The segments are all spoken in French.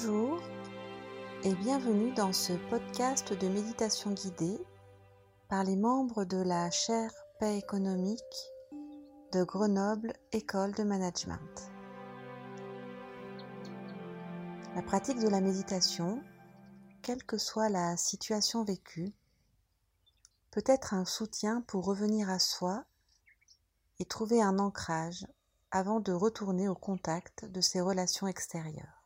Bonjour et bienvenue dans ce podcast de méditation guidée par les membres de la chaire paix économique de Grenoble École de Management. La pratique de la méditation, quelle que soit la situation vécue, peut être un soutien pour revenir à soi et trouver un ancrage avant de retourner au contact de ses relations extérieures.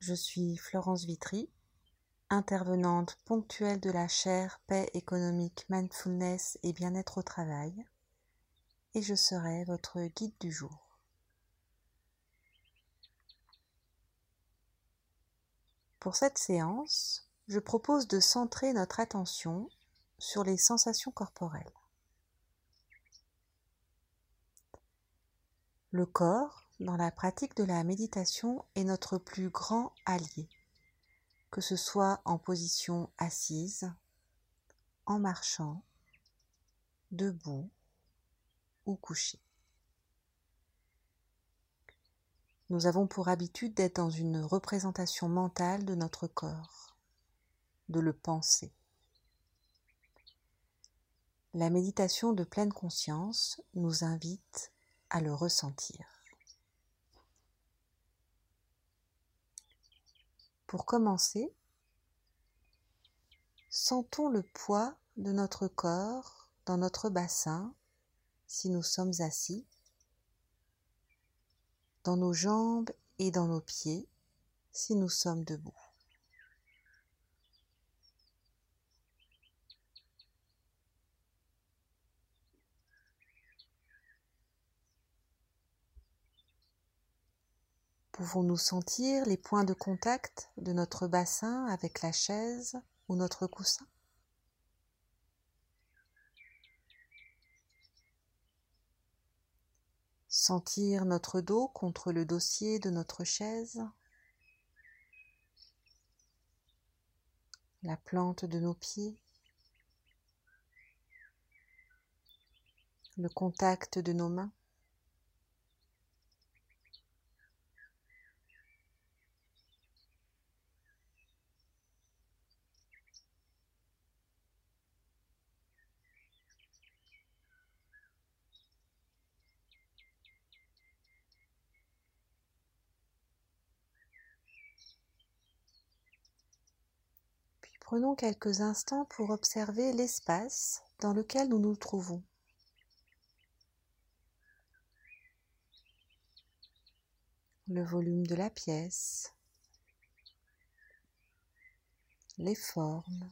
Je suis Florence Vitry, intervenante ponctuelle de la chaire Paix économique, Mindfulness et bien-être au travail, et je serai votre guide du jour. Pour cette séance, je propose de centrer notre attention sur les sensations corporelles. Le corps dans la pratique de la méditation est notre plus grand allié, que ce soit en position assise, en marchant, debout ou couché. Nous avons pour habitude d'être dans une représentation mentale de notre corps, de le penser. La méditation de pleine conscience nous invite à le ressentir. Pour commencer, sentons le poids de notre corps dans notre bassin si nous sommes assis, dans nos jambes et dans nos pieds si nous sommes debout. Pouvons-nous sentir les points de contact de notre bassin avec la chaise ou notre coussin? Sentir notre dos contre le dossier de notre chaise? La plante de nos pieds? Le contact de nos mains? Prenons quelques instants pour observer l'espace dans lequel nous nous trouvons. Le volume de la pièce, les formes,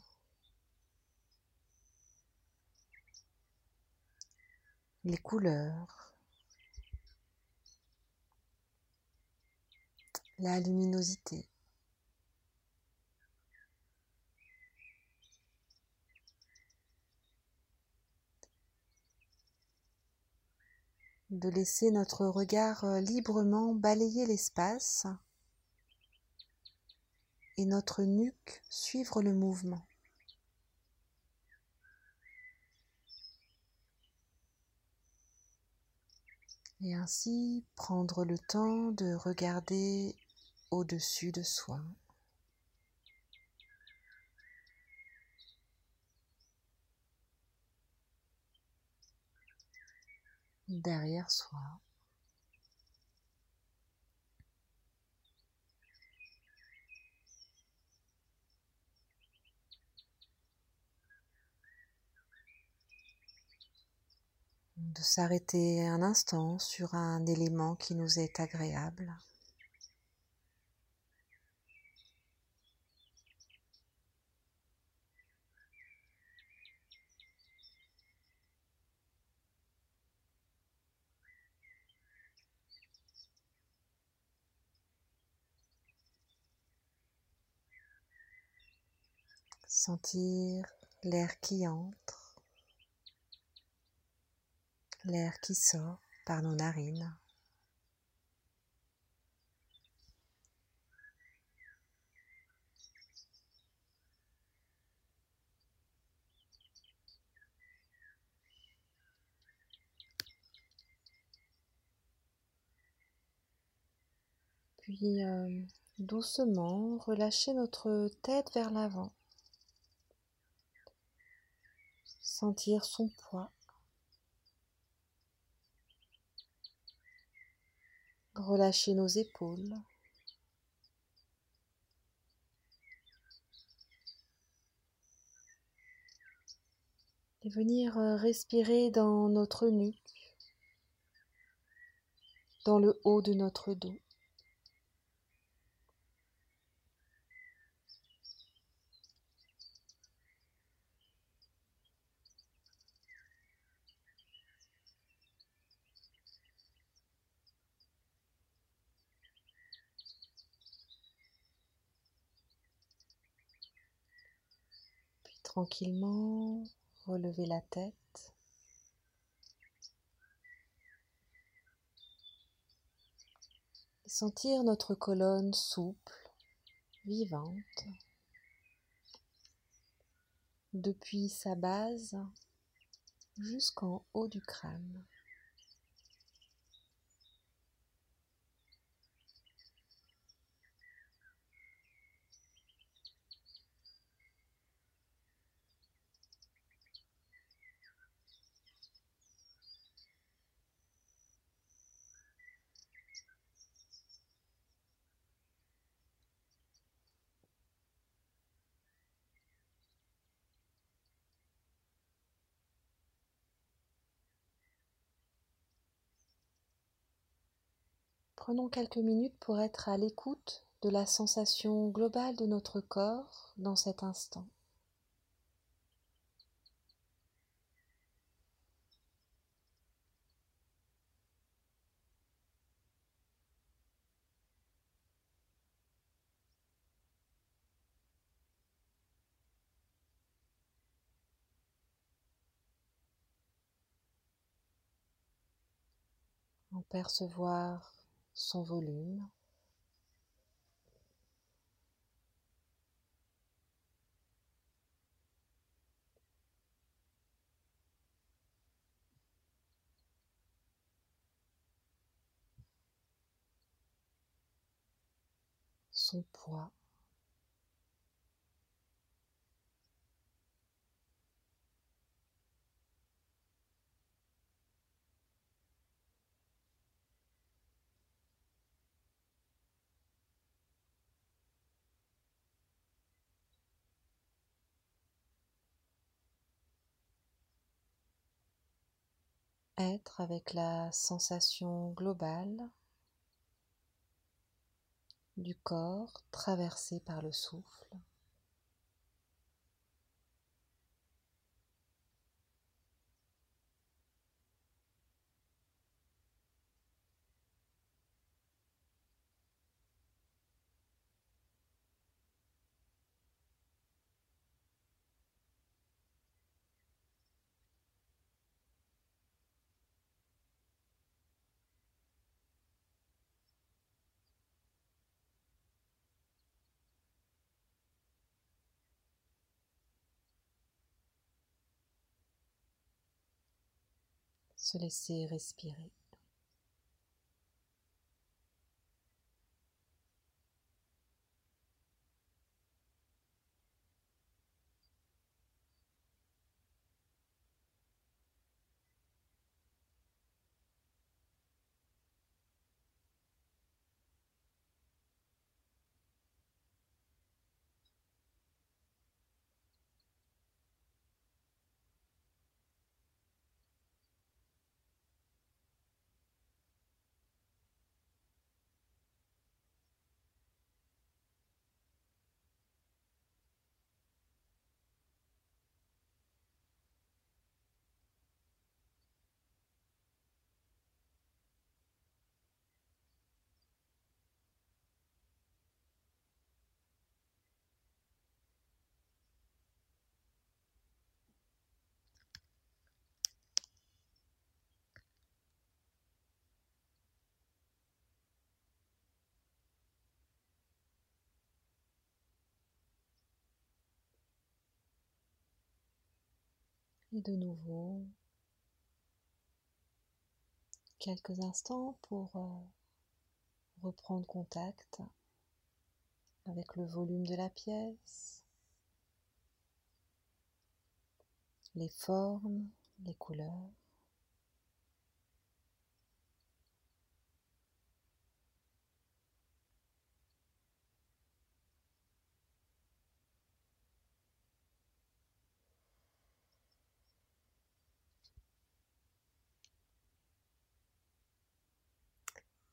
les couleurs, la luminosité. De laisser notre regard euh, librement balayer l'espace et notre nuque suivre le mouvement. Et ainsi prendre le temps de regarder au-dessus de soi. Derrière soi. de s'arrêter un instant sur un élément qui nous est agréable. Sentir l'air qui entre, l'air qui sort par nos narines. Puis euh, doucement relâcher notre tête vers l'avant. Sentir son poids. Relâcher nos épaules. Et venir euh, respirer dans notre nuque, dans le haut de notre dos. Tranquillement relever la tête. Sentir notre colonne souple, vivante, depuis sa base jusqu'en haut du crâne. Prenons quelques minutes pour être à l'écoute de la sensation globale de notre corps dans cet instant. percevoir son volume. son poids. Être avec la sensation globale du corps traversé par le souffle. Se laisser respirer. Et de nouveau, quelques instants pour euh, reprendre contact avec le volume de la pièce, les formes, les couleurs.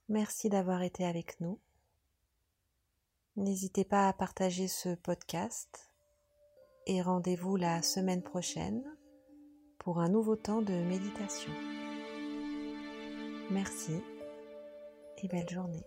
Merci d'avoir été avec nous. N'hésitez pas à partager ce podcast et rendez-vous la semaine prochaine pour un nouveau temps de méditation. Merci et belle journée.